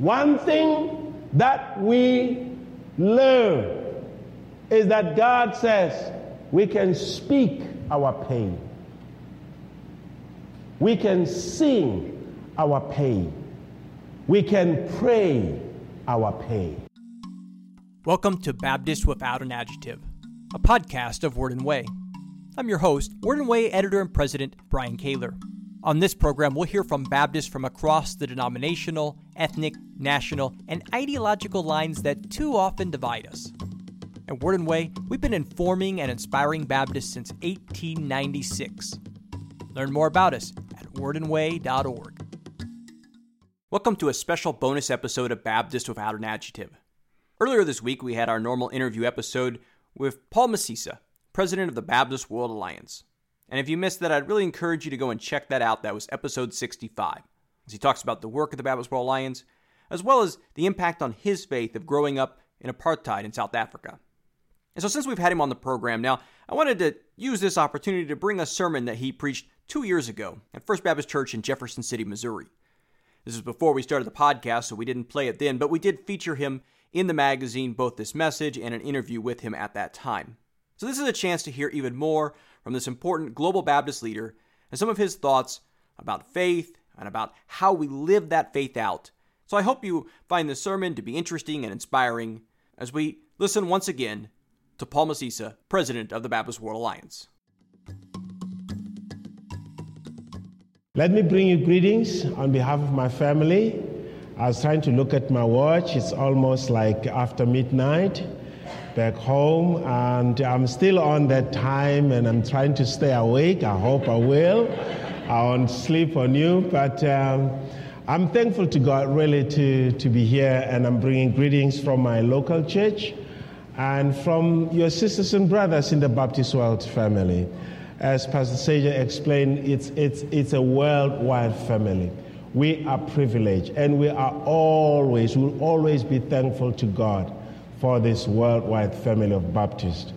One thing that we learn is that God says we can speak our pain. We can sing our pain. We can pray our pain. Welcome to Baptist Without an Adjective, a podcast of Word and Way. I'm your host, Word and Way editor and president, Brian Kaylor. On this program, we'll hear from Baptists from across the denominational, ethnic, national, and ideological lines that too often divide us. At Word and Way, we've been informing and inspiring Baptists since 1896. Learn more about us at wordandway.org. Welcome to a special bonus episode of Baptist Without an Adjective. Earlier this week, we had our normal interview episode with Paul Msiza, president of the Baptist World Alliance. And if you missed that, I'd really encourage you to go and check that out. That was episode 65. As he talks about the work of the Baptist World Alliance, as well as the impact on his faith of growing up in apartheid in South Africa. And so, since we've had him on the program now, I wanted to use this opportunity to bring a sermon that he preached two years ago at First Baptist Church in Jefferson City, Missouri. This is before we started the podcast, so we didn't play it then, but we did feature him in the magazine, both this message and an interview with him at that time. So, this is a chance to hear even more from this important global Baptist leader and some of his thoughts about faith and about how we live that faith out. So I hope you find this sermon to be interesting and inspiring as we listen once again to Paul Msiza, president of the Baptist World Alliance. Let me bring you greetings on behalf of my family. I was trying to look at my watch. It's almost like after midnight back home, and I'm still on that time, and I'm trying to stay awake. I hope I will. I won't sleep on you, but um, I'm thankful to God really to, to be here, and I'm bringing greetings from my local church and from your sisters and brothers in the Baptist World family. As Pastor Saja explained, it's, it's, it's a worldwide family. We are privileged, and we are always, will always be thankful to God for this worldwide family of Baptists.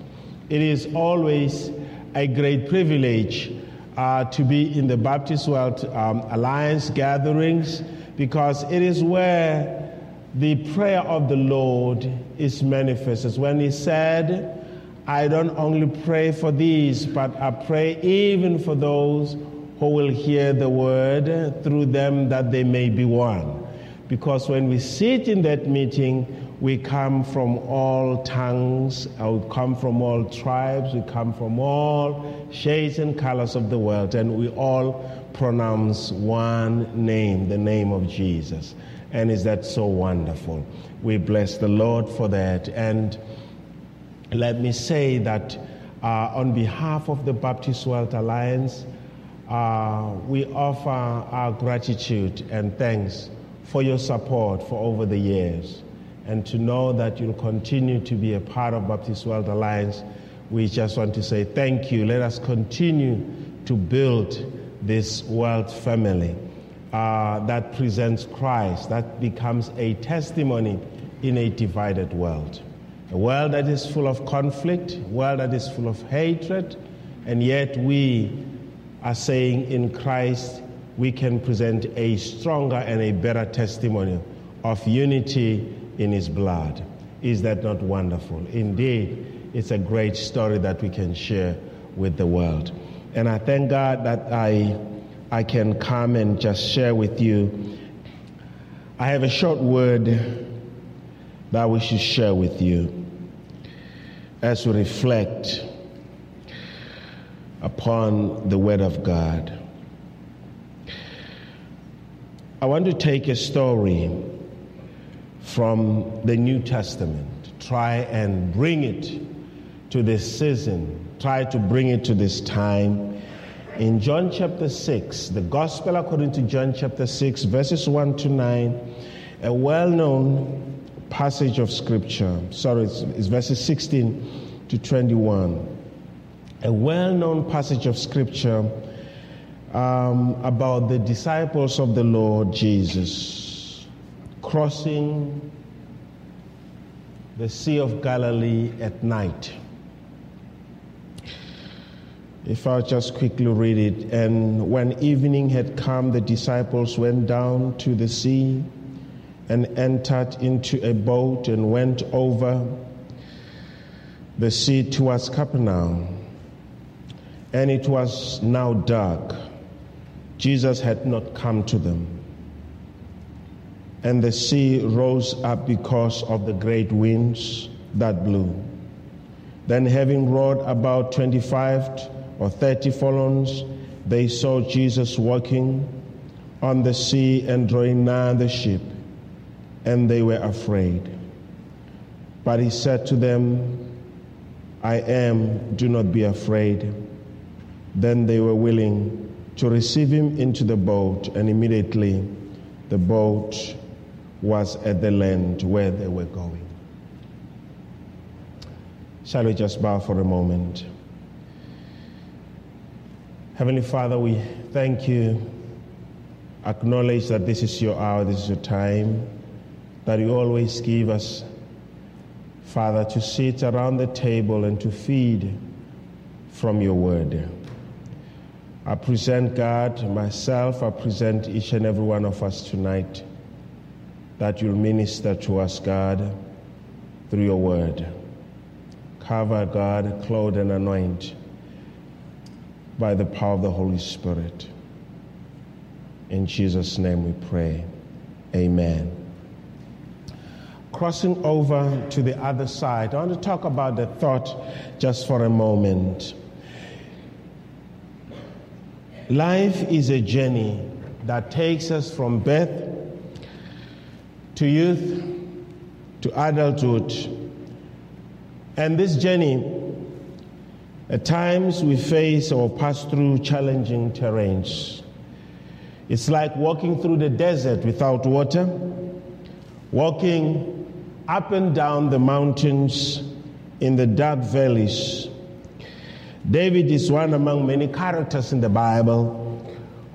It is always a great privilege uh, to be in the Baptist World um, Alliance gatherings because it is where the prayer of the Lord is manifested. When He said, I don't only pray for these, but I pray even for those who will hear the word through them that they may be one. Because when we sit in that meeting, we come from all tongues, uh, we come from all tribes, we come from all shades and colors of the world, and we all pronounce one name, the name of Jesus. And is that so wonderful? We bless the Lord for that. And let me say that uh, on behalf of the Baptist World Alliance, uh, we offer our gratitude and thanks for your support for over the years and to know that you'll continue to be a part of Baptist World Alliance, we just want to say thank you. Let us continue to build this world family uh, that presents Christ, that becomes a testimony in a divided world. A world that is full of conflict, a world that is full of hatred, and yet we are saying in Christ we can present a stronger and a better testimony of unity in his blood. Is that not wonderful? Indeed, it's a great story that we can share with the world. And I thank God that I, I can come and just share with you. I have a short word that we should share with you as we reflect upon the Word of God. I want to take a story from the New Testament. Try and bring it to this season. Try to bring it to this time. In John chapter 6, the Gospel according to John chapter 6, verses 1 to 9, a well known passage of Scripture. Sorry, it's, it's verses 16 to 21. A well known passage of Scripture um, about the disciples of the Lord Jesus crossing the Sea of Galilee at night. If I'll just quickly read it. And when evening had come, the disciples went down to the sea and entered into a boat and went over the sea towards Capernaum. And it was now dark. Jesus had not come to them. And the sea rose up because of the great winds that blew. Then, having rowed about 25 or 30 furlongs, they saw Jesus walking on the sea and drawing nigh the ship, and they were afraid. But he said to them, I am, do not be afraid. Then they were willing to receive him into the boat, and immediately the boat was at the land where they were going. Shall we just bow for a moment? Heavenly Father, we thank you, acknowledge that this is your hour, this is your time, that you always give us, Father, to sit around the table and to feed from your word. I present God, myself, I present each and every one of us tonight that you'll minister to us, God, through your word. Cover, God, clothe and anoint by the power of the Holy Spirit. In Jesus' name we pray. Amen. Crossing over to the other side, I want to talk about the thought just for a moment. Life is a journey that takes us from birth to youth to adulthood. And this journey, at times we face or pass through challenging terrains. It's like walking through the desert without water, walking up and down the mountains in the dark valleys David is one among many characters in the Bible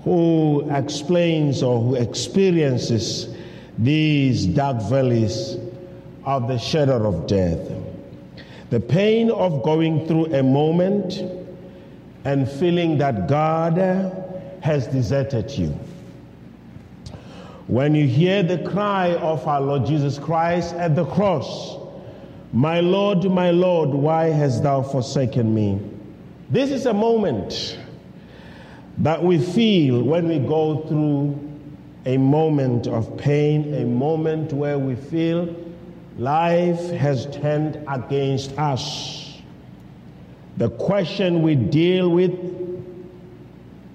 who explains or who experiences these dark valleys of the shadow of death. The pain of going through a moment and feeling that God has deserted you. When you hear the cry of our Lord Jesus Christ at the cross, My Lord, my Lord, why hast thou forsaken me? This is a moment that we feel when we go through a moment of pain, a moment where we feel life has turned against us. The question we deal with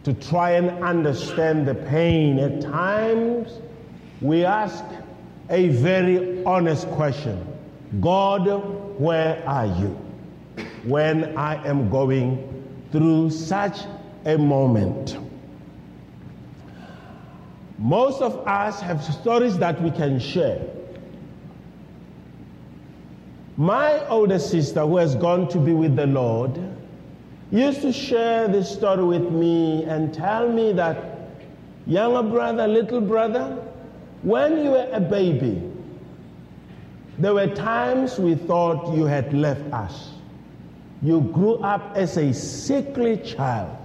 to try and understand the pain, at times we ask a very honest question God, where are you? when I am going through such a moment. Most of us have stories that we can share. My older sister, who has gone to be with the Lord, used to share this story with me and tell me that, younger brother, little brother, when you were a baby, there were times we thought you had left us you grew up as a sickly child.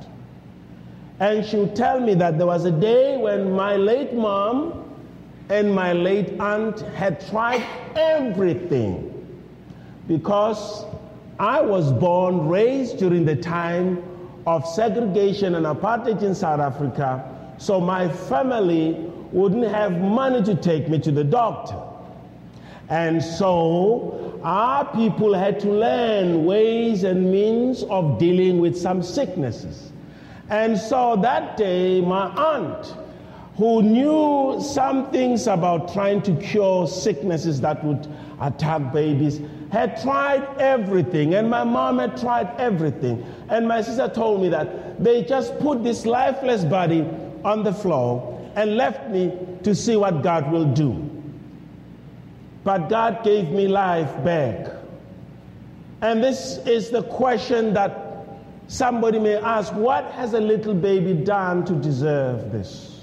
And she would tell me that there was a day when my late mom and my late aunt had tried everything because I was born, raised during the time of segregation and apartheid in South Africa, so my family wouldn't have money to take me to the doctor. And so our people had to learn ways and means of dealing with some sicknesses. And so that day, my aunt, who knew some things about trying to cure sicknesses that would attack babies, had tried everything. And my mom had tried everything. And my sister told me that they just put this lifeless body on the floor and left me to see what God will do. But God gave me life back. And this is the question that somebody may ask what has a little baby done to deserve this?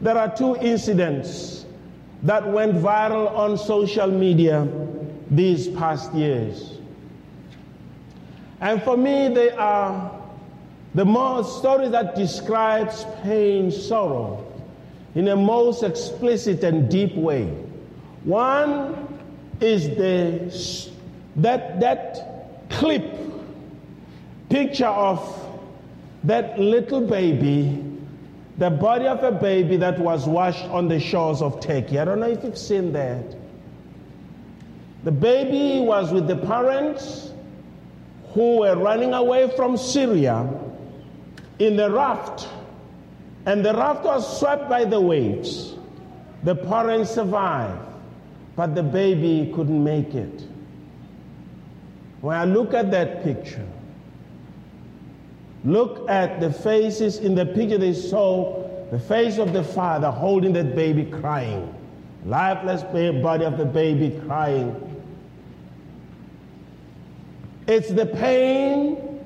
There are two incidents that went viral on social media these past years. And for me, they are the most stories that describes pain, sorrow, in a most explicit and deep way. One is the that that clip picture of that little baby, the body of a baby that was washed on the shores of Turkey. I don't know if you've seen that. The baby was with the parents who were running away from Syria in the raft, and the raft was swept by the waves. The parents survived, but the baby couldn't make it. When I look at that picture, look at the faces in the picture they saw the face of the father holding that baby crying, lifeless body of the baby crying. It's the pain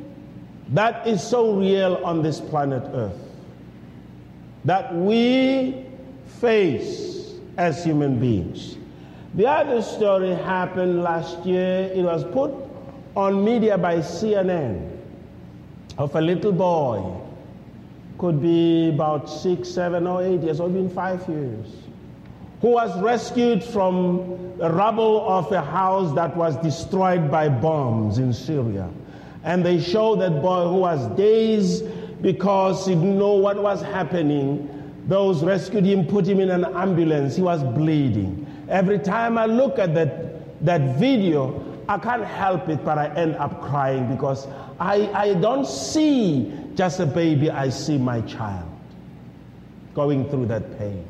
that is so real on this planet Earth that we face as human beings. The other story happened last year. It was put on media by CNN of a little boy, could be about six, seven, or eight years, or even five years, who was rescued from the rubble of a house that was destroyed by bombs in Syria. And they showed that boy who was dazed because he didn't know what was happening. Those rescued him, put him in an ambulance. He was bleeding. Every time I look at that, that video, I can't help it, but I end up crying because I, I don't see just a baby, I see my child going through that pain.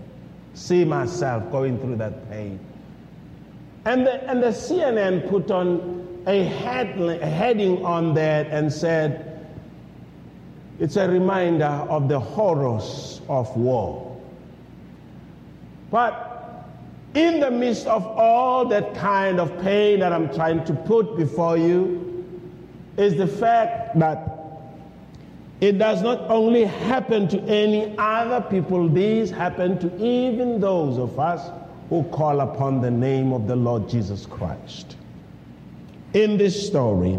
See myself going through that pain. And the, and the CNN put on a, head, a heading on that and said, it's a reminder of the horrors of war. But in the midst of all that kind of pain that I'm trying to put before you, is the fact that it does not only happen to any other people, these happen to even those of us who call upon the name of the Lord Jesus Christ. In this story,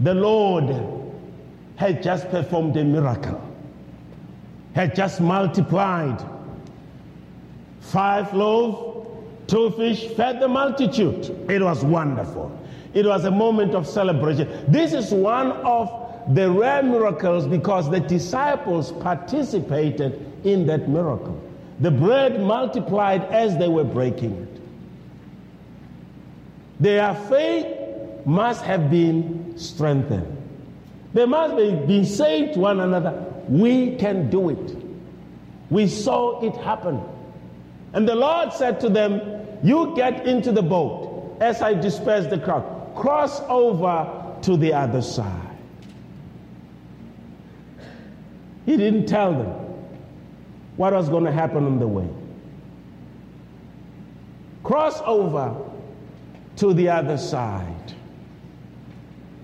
the Lord had just performed a miracle, had just multiplied five loaves, two fish, fed the multitude. It was wonderful. It was a moment of celebration. This is one of the rare miracles because the disciples participated in that miracle. The bread multiplied as they were breaking it. Their faith must have been strengthened. They must have been saying to one another, We can do it. We saw it happen. And the Lord said to them, You get into the boat as I disperse the crowd cross over to the other side. He didn't tell them what was going to happen on the way. Cross over to the other side.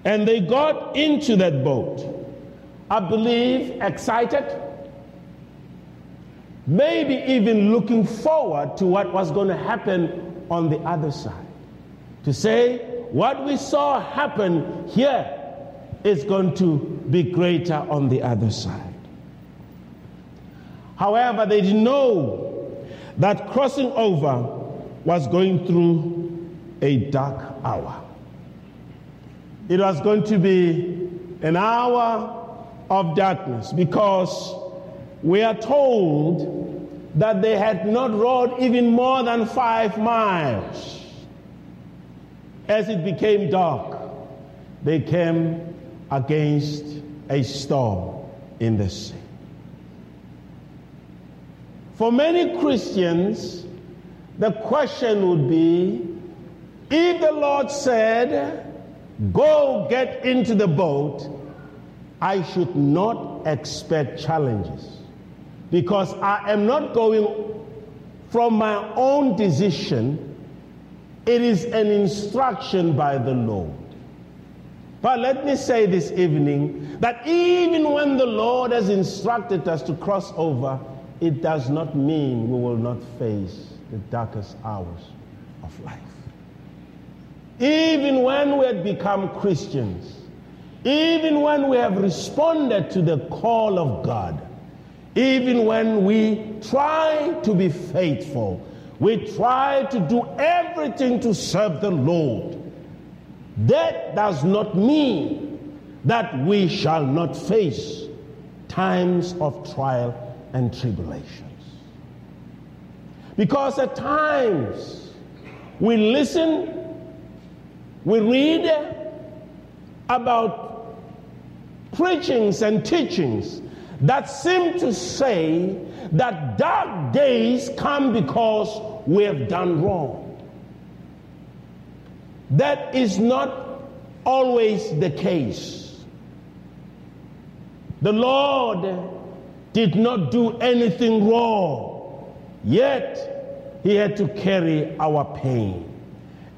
And they got into that boat. I believe excited, maybe even looking forward to what was going to happen on the other side. To say, what we saw happen here is going to be greater on the other side. However, they didn't know that crossing over was going through a dark hour. It was going to be an hour of darkness because we are told that they had not rode even more than five miles as it became dark, they came against a storm in the sea. For many Christians, the question would be if the Lord said, Go get into the boat, I should not expect challenges because I am not going from my own decision it is an instruction by the Lord. But let me say this evening that even when the Lord has instructed us to cross over, it does not mean we will not face the darkest hours of life. Even when we have become Christians, even when we have responded to the call of God, Even when we try to be faithful, we try to do everything to serve the Lord. That does not mean that we shall not face times of trial and tribulations. Because at times we listen, we read about preachings and teachings that seem to say that dark days come because we have done wrong. That is not always the case. The Lord did not do anything wrong, yet He had to carry our pain.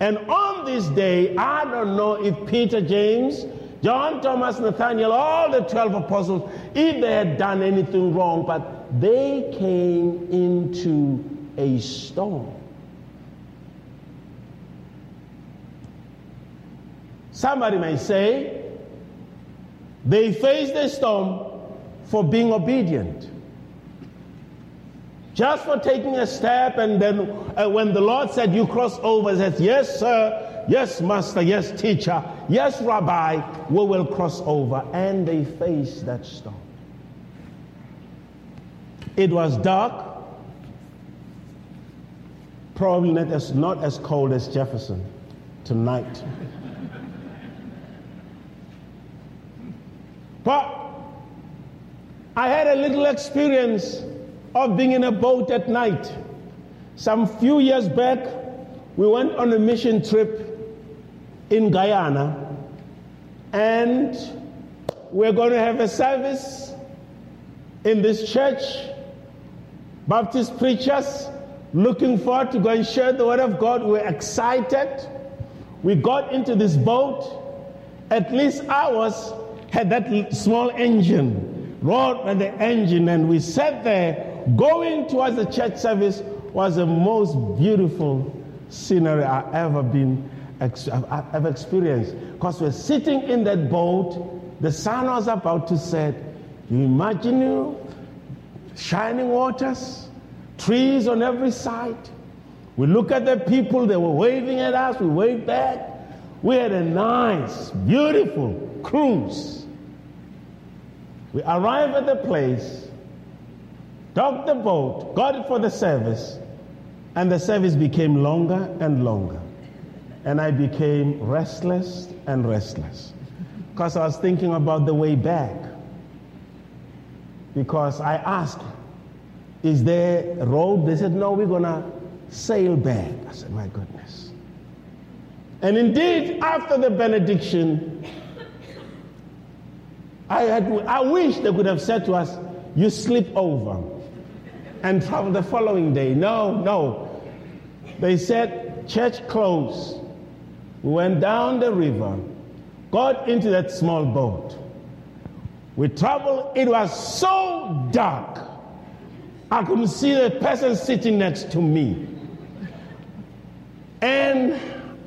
And on this day, I don't know if Peter, James, John, Thomas, Nathaniel, all the 12 apostles, if they had done anything wrong, but they came into a storm. Somebody may say they faced the storm for being obedient. Just for taking a step, and then uh, when the Lord said, You cross over, says, Yes, sir, yes, master, yes, teacher, yes, rabbi, we will cross over. And they faced that storm. It was dark, probably not as, not as cold as Jefferson tonight. but I had a little experience of being in a boat at night. Some few years back, we went on a mission trip in Guyana, and we're going to have a service in this church. Baptist preachers looking forward to go and share the word of God. We're excited. We got into this boat. At least ours had that small engine, roared with the engine, and we sat there going towards the church service was the most beautiful scenery I've ever been I've experienced. Because we're sitting in that boat, the sun was about to set. You imagine you shining waters, trees on every side. We look at the people, they were waving at us, we waved back. We had a nice, beautiful cruise. We arrived at the place docked the boat, got it for the service, and the service became longer and longer. And I became restless and restless because I was thinking about the way back. Because I asked, Is there a road? They said, No, we're going to sail back. I said, My goodness. And indeed, after the benediction, I, had, I wish they could have said to us, You sleep over and travel the following day. No, no. They said, church closed. We went down the river, got into that small boat. We traveled, it was so dark. I couldn't see the person sitting next to me. And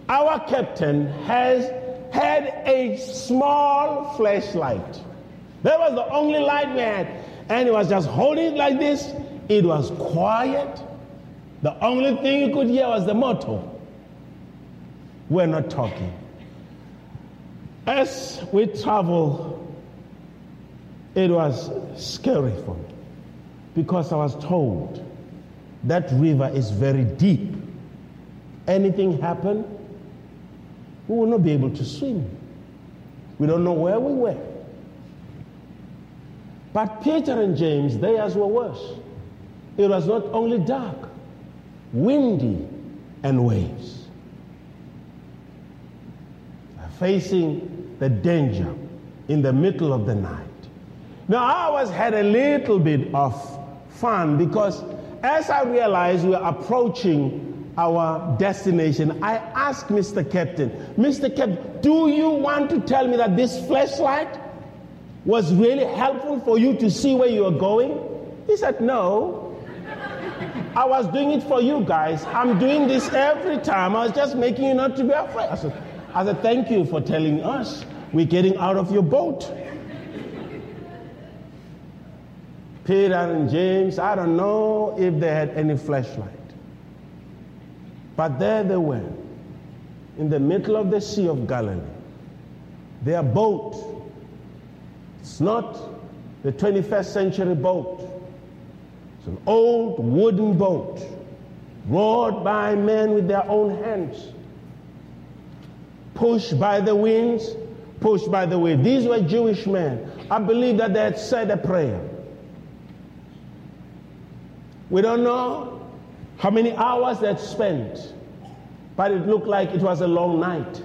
our captain has had a small flashlight. That was the only light we had. And he was just holding it like this it was quiet. The only thing you could hear was the motor. We're not talking. As we travel, it was scary for me because I was told that river is very deep. Anything happen, we will not be able to swim. We don't know where we were. But Peter and James, theirs were worse. It was not only dark, windy, and waves. Facing the danger in the middle of the night. Now, I was had a little bit of fun because as I realized we were approaching our destination, I asked Mr. Captain, Mr. Captain, do you want to tell me that this flashlight was really helpful for you to see where you are going? He said, No. I was doing it for you guys. I'm doing this every time. I was just making you not to be afraid. I said, I said, thank you for telling us. We're getting out of your boat. Peter and James, I don't know if they had any flashlight. But there they were, in the middle of the Sea of Galilee. Their boat, it's not the 21st century boat, it's an old wooden boat, rowed by men with their own hands, pushed by the winds, pushed by the wave. These were Jewish men. I believe that they had said a prayer. We don't know how many hours they had spent, but it looked like it was a long night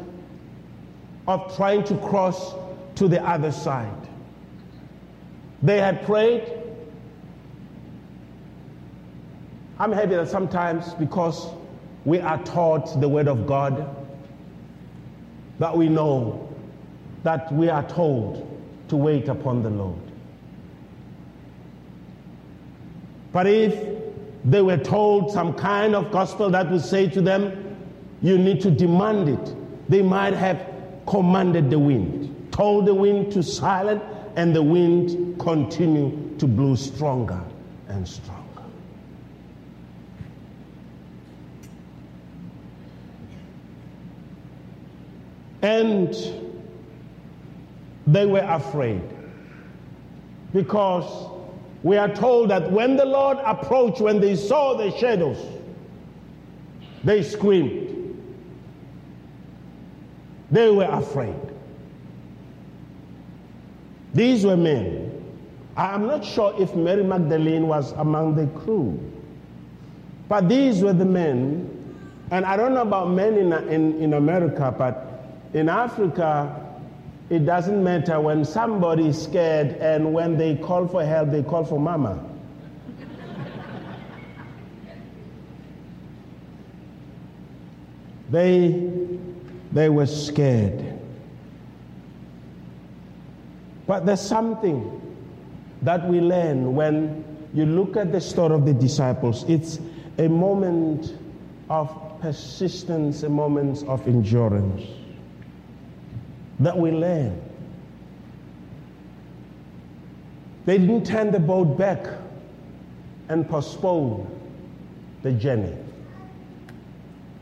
of trying to cross to the other side. They had prayed. I'm happy that sometimes, because we are taught the Word of God, that we know that we are told to wait upon the Lord. But if they were told some kind of gospel that would say to them, you need to demand it, they might have commanded the wind, told the wind to silence, and the wind continued to blow stronger and stronger. And they were afraid because we are told that when the Lord approached, when they saw the shadows, they screamed. They were afraid. These were men. I'm not sure if Mary Magdalene was among the crew, but these were the men. And I don't know about men in, in, in America, but in Africa, it doesn't matter when somebody is scared and when they call for help, they call for mama. they, they were scared. But there's something that we learn when you look at the story of the disciples. It's a moment of persistence, a moment of endurance that we learn. They didn't turn the boat back and postpone the journey.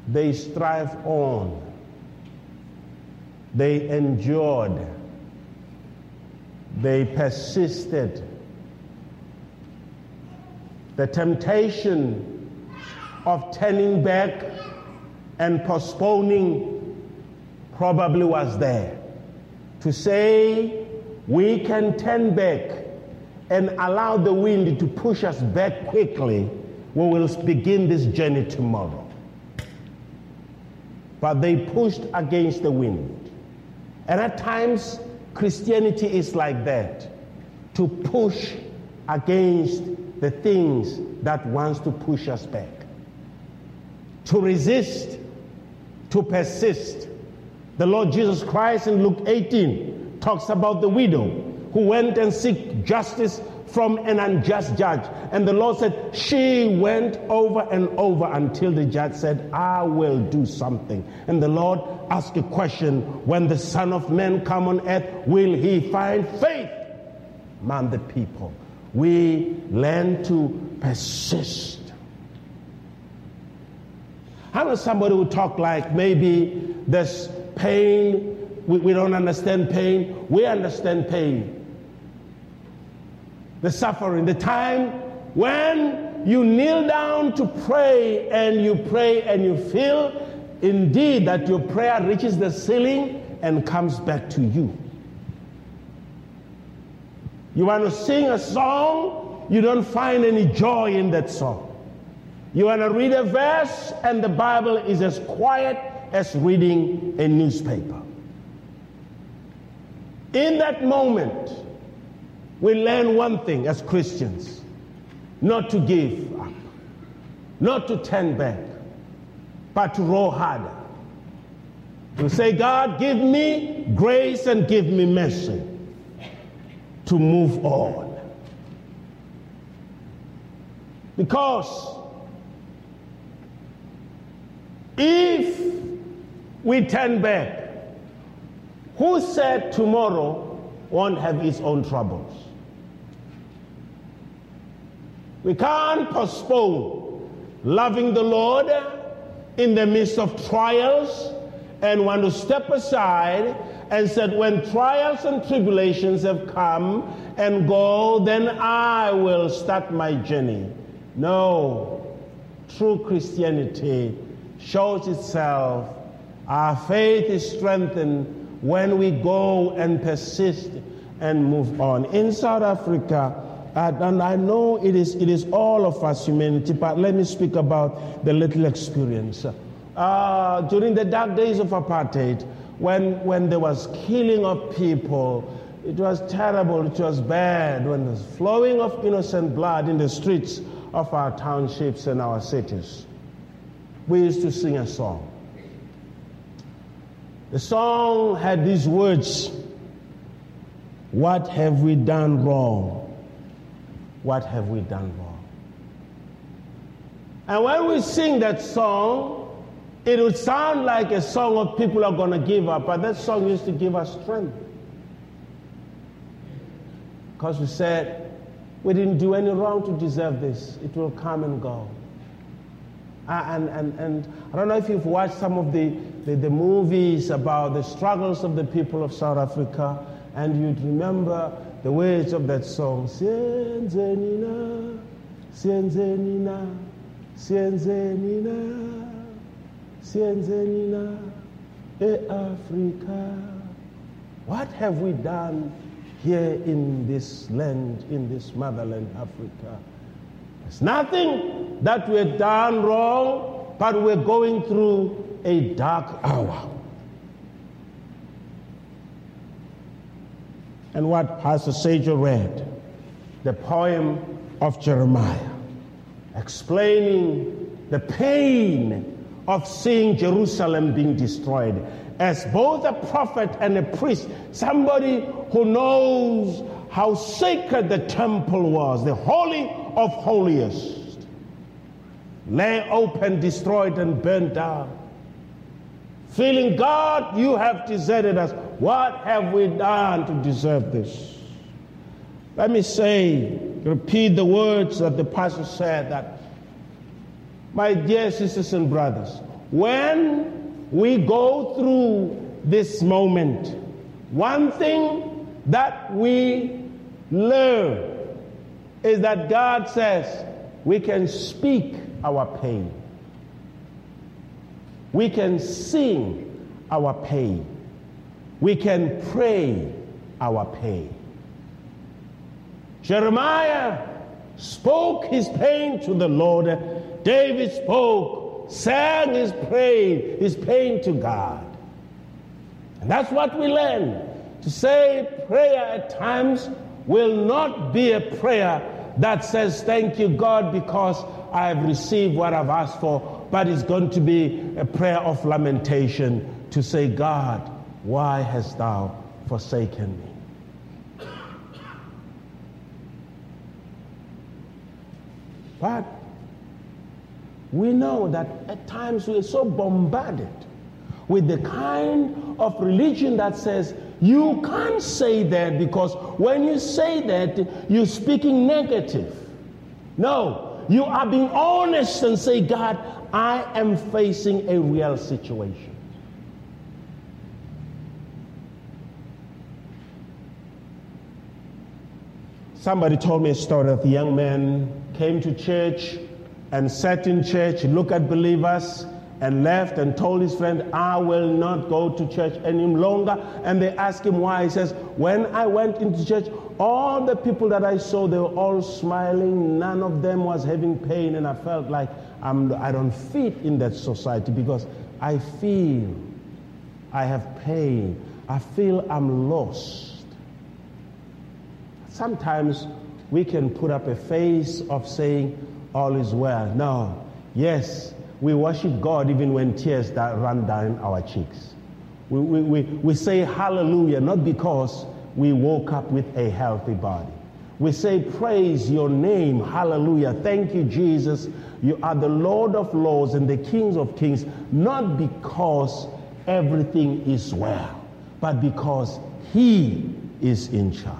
They strive on. They endured. They persisted. The temptation of turning back and postponing probably was there to say we can turn back and allow the wind to push us back quickly, we will begin this journey tomorrow. But they pushed against the wind. And at times, Christianity is like that to push against the things that wants to push us back. To resist, to persist, the Lord Jesus Christ in Luke 18 talks about the widow who went and seek justice from an unjust judge. And the Lord said, She went over and over until the judge said, I will do something. And the Lord asked a question When the Son of Man come on earth, will he find faith among the people? We learn to persist. How does somebody who talk like maybe there's pain. We, we don't understand pain. We understand pain. The suffering, the time when you kneel down to pray and you pray and you feel indeed that your prayer reaches the ceiling and comes back to you. You want to sing a song, you don't find any joy in that song. You want to read a verse, and the Bible is as quiet as reading a newspaper. In that moment, we learn one thing as Christians not to give up, not to turn back, but to row harder. To say, God, give me grace and give me mercy to move on. Because if we turn back. Who said tomorrow won't have its own troubles? We can't postpone loving the Lord in the midst of trials and want to step aside and said, When trials and tribulations have come and go, then I will start my journey. No, true Christianity shows itself. Our faith is strengthened when we go and persist and move on. In South Africa, and I know it is, it is all of us humanity, but let me speak about the little experience. Uh, during the dark days of apartheid, when, when there was killing of people, it was terrible, it was bad, when there was flowing of innocent blood in the streets of our townships and our cities. We used to sing a song. The song had these words What have we done wrong? What have we done wrong? And when we sing that song, it would sound like a song of people are going to give up, but that song used to give us strength. Because we said, we didn't do any wrong to deserve this. It will come and go. Uh, and, and, and I don't know if you've watched some of the, the, the movies about the struggles of the people of South Africa, and you'd remember the words of that song. Sienzenina, sienzenina, sienzenina, sienzenina, e Africa. What have we done here in this land, in this motherland, Africa? There's nothing that we've done wrong, but we're going through a dark hour. And what Pastor Sager read, the poem of Jeremiah, explaining the pain of seeing Jerusalem being destroyed. As both a prophet and a priest, somebody who knows how sacred the temple was, the holy of holiest, lay open, destroyed, and burnt down. Feeling, God, you have deserted us. What have we done to deserve this? Let me say, repeat the words that the pastor said that, my dear sisters and brothers, when we go through this moment, one thing that we learn is that God says we can speak our pain. We can sing our pain. We can pray our pain. Jeremiah spoke his pain to the Lord. David spoke, sang his pain, his pain to God. And that's what we learn. To say prayer at times will not be a prayer that says, Thank you, God, because I have received what I've asked for, but it's going to be a prayer of lamentation to say, God, why hast thou forsaken me? But we know that at times we are so bombarded with the kind of religion that says you can't say that because when you say that, you're speaking negative. No, you are being honest and say, God, I am facing a real situation. Somebody told me a story of a young man came to church and sat in church, looked at believers, and left and told his friend, I will not go to church any longer. And they asked him why. He says, When I went into church, all the people that I saw, they were all smiling. None of them was having pain. And I felt like I'm, I don't fit in that society because I feel I have pain. I feel I'm lost. Sometimes we can put up a face of saying, All is well. No. Yes, we worship God even when tears that run down our cheeks. We, we, we, we say hallelujah not because we woke up with a healthy body. We say, Praise your name, hallelujah. Thank you, Jesus. You are the Lord of lords and the Kings of kings, not because everything is well, but because He is in charge.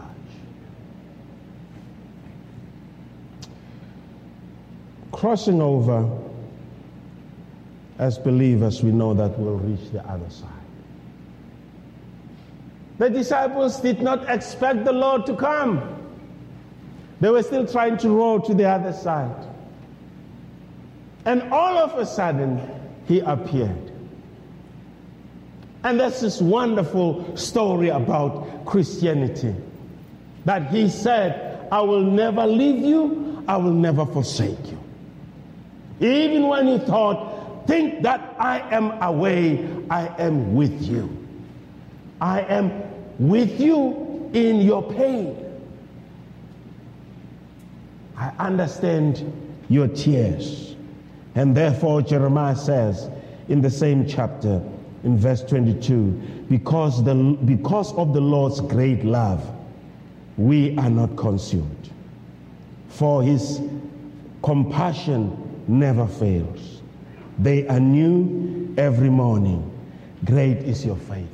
crossing over, as believers, we know that we'll reach the other side. The disciples did not expect the Lord to come. They were still trying to row to the other side. And all of a sudden, he appeared. And that's this wonderful story about Christianity. That he said, I will never leave you, I will never forsake you. Even when he thought, think that I am away, I am with you. I am with you in your pain. I understand your tears. And therefore, Jeremiah says in the same chapter, in verse 22, because, the, because of the Lord's great love, we are not consumed. For his compassion never fails. They are new every morning. Great is your faithfulness.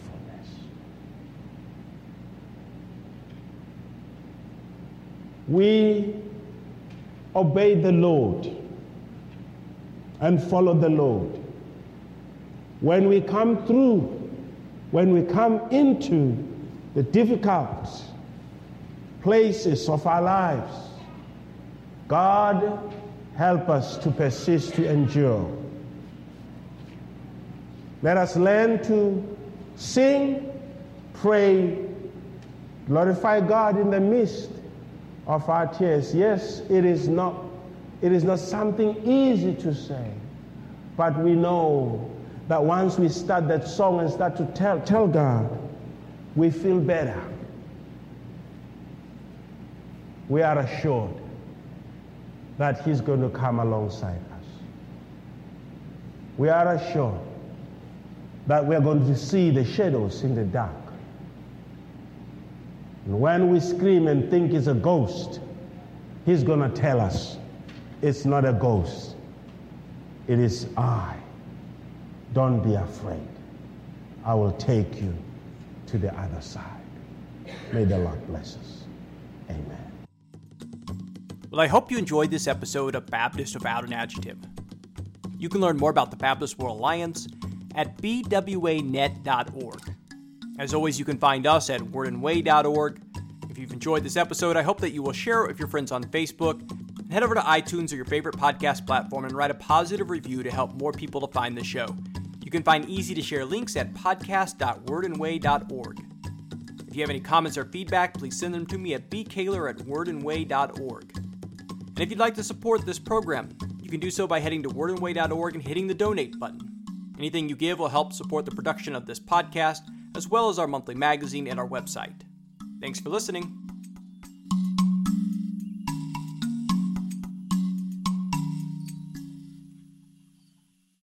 We obey the Lord and follow the Lord. When we come through, when we come into the difficult places of our lives, God help us to persist, to endure. Let us learn to sing, pray, glorify God in the midst of our tears. Yes, it is not, it is not something easy to say, but we know that once we start that song and start to tell, tell God, we feel better. We are assured that He's going to come alongside us. We are assured that we are going to see the shadows in the dark. And when we scream and think it's a ghost, He's going to tell us it's not a ghost, it is I. Don't be afraid. I will take you to the other side. May the Lord bless us. Amen. Well, I hope you enjoyed this episode of Baptist Without an Adjective. You can learn more about the Baptist World Alliance at bwanet.org. As always, you can find us at wordandway.org. If you've enjoyed this episode, I hope that you will share it with your friends on Facebook and head over to iTunes or your favorite podcast platform and write a positive review to help more people to find the show. You can find easy to share links at podcast.wordandway.org. If you have any comments or feedback, please send them to me at bkaylor at wordandway.org. And if you'd like to support this program, you can do so by heading to wordandway.org and hitting the donate button. Anything you give will help support the production of this podcast, as well as our monthly magazine and our website. Thanks for listening.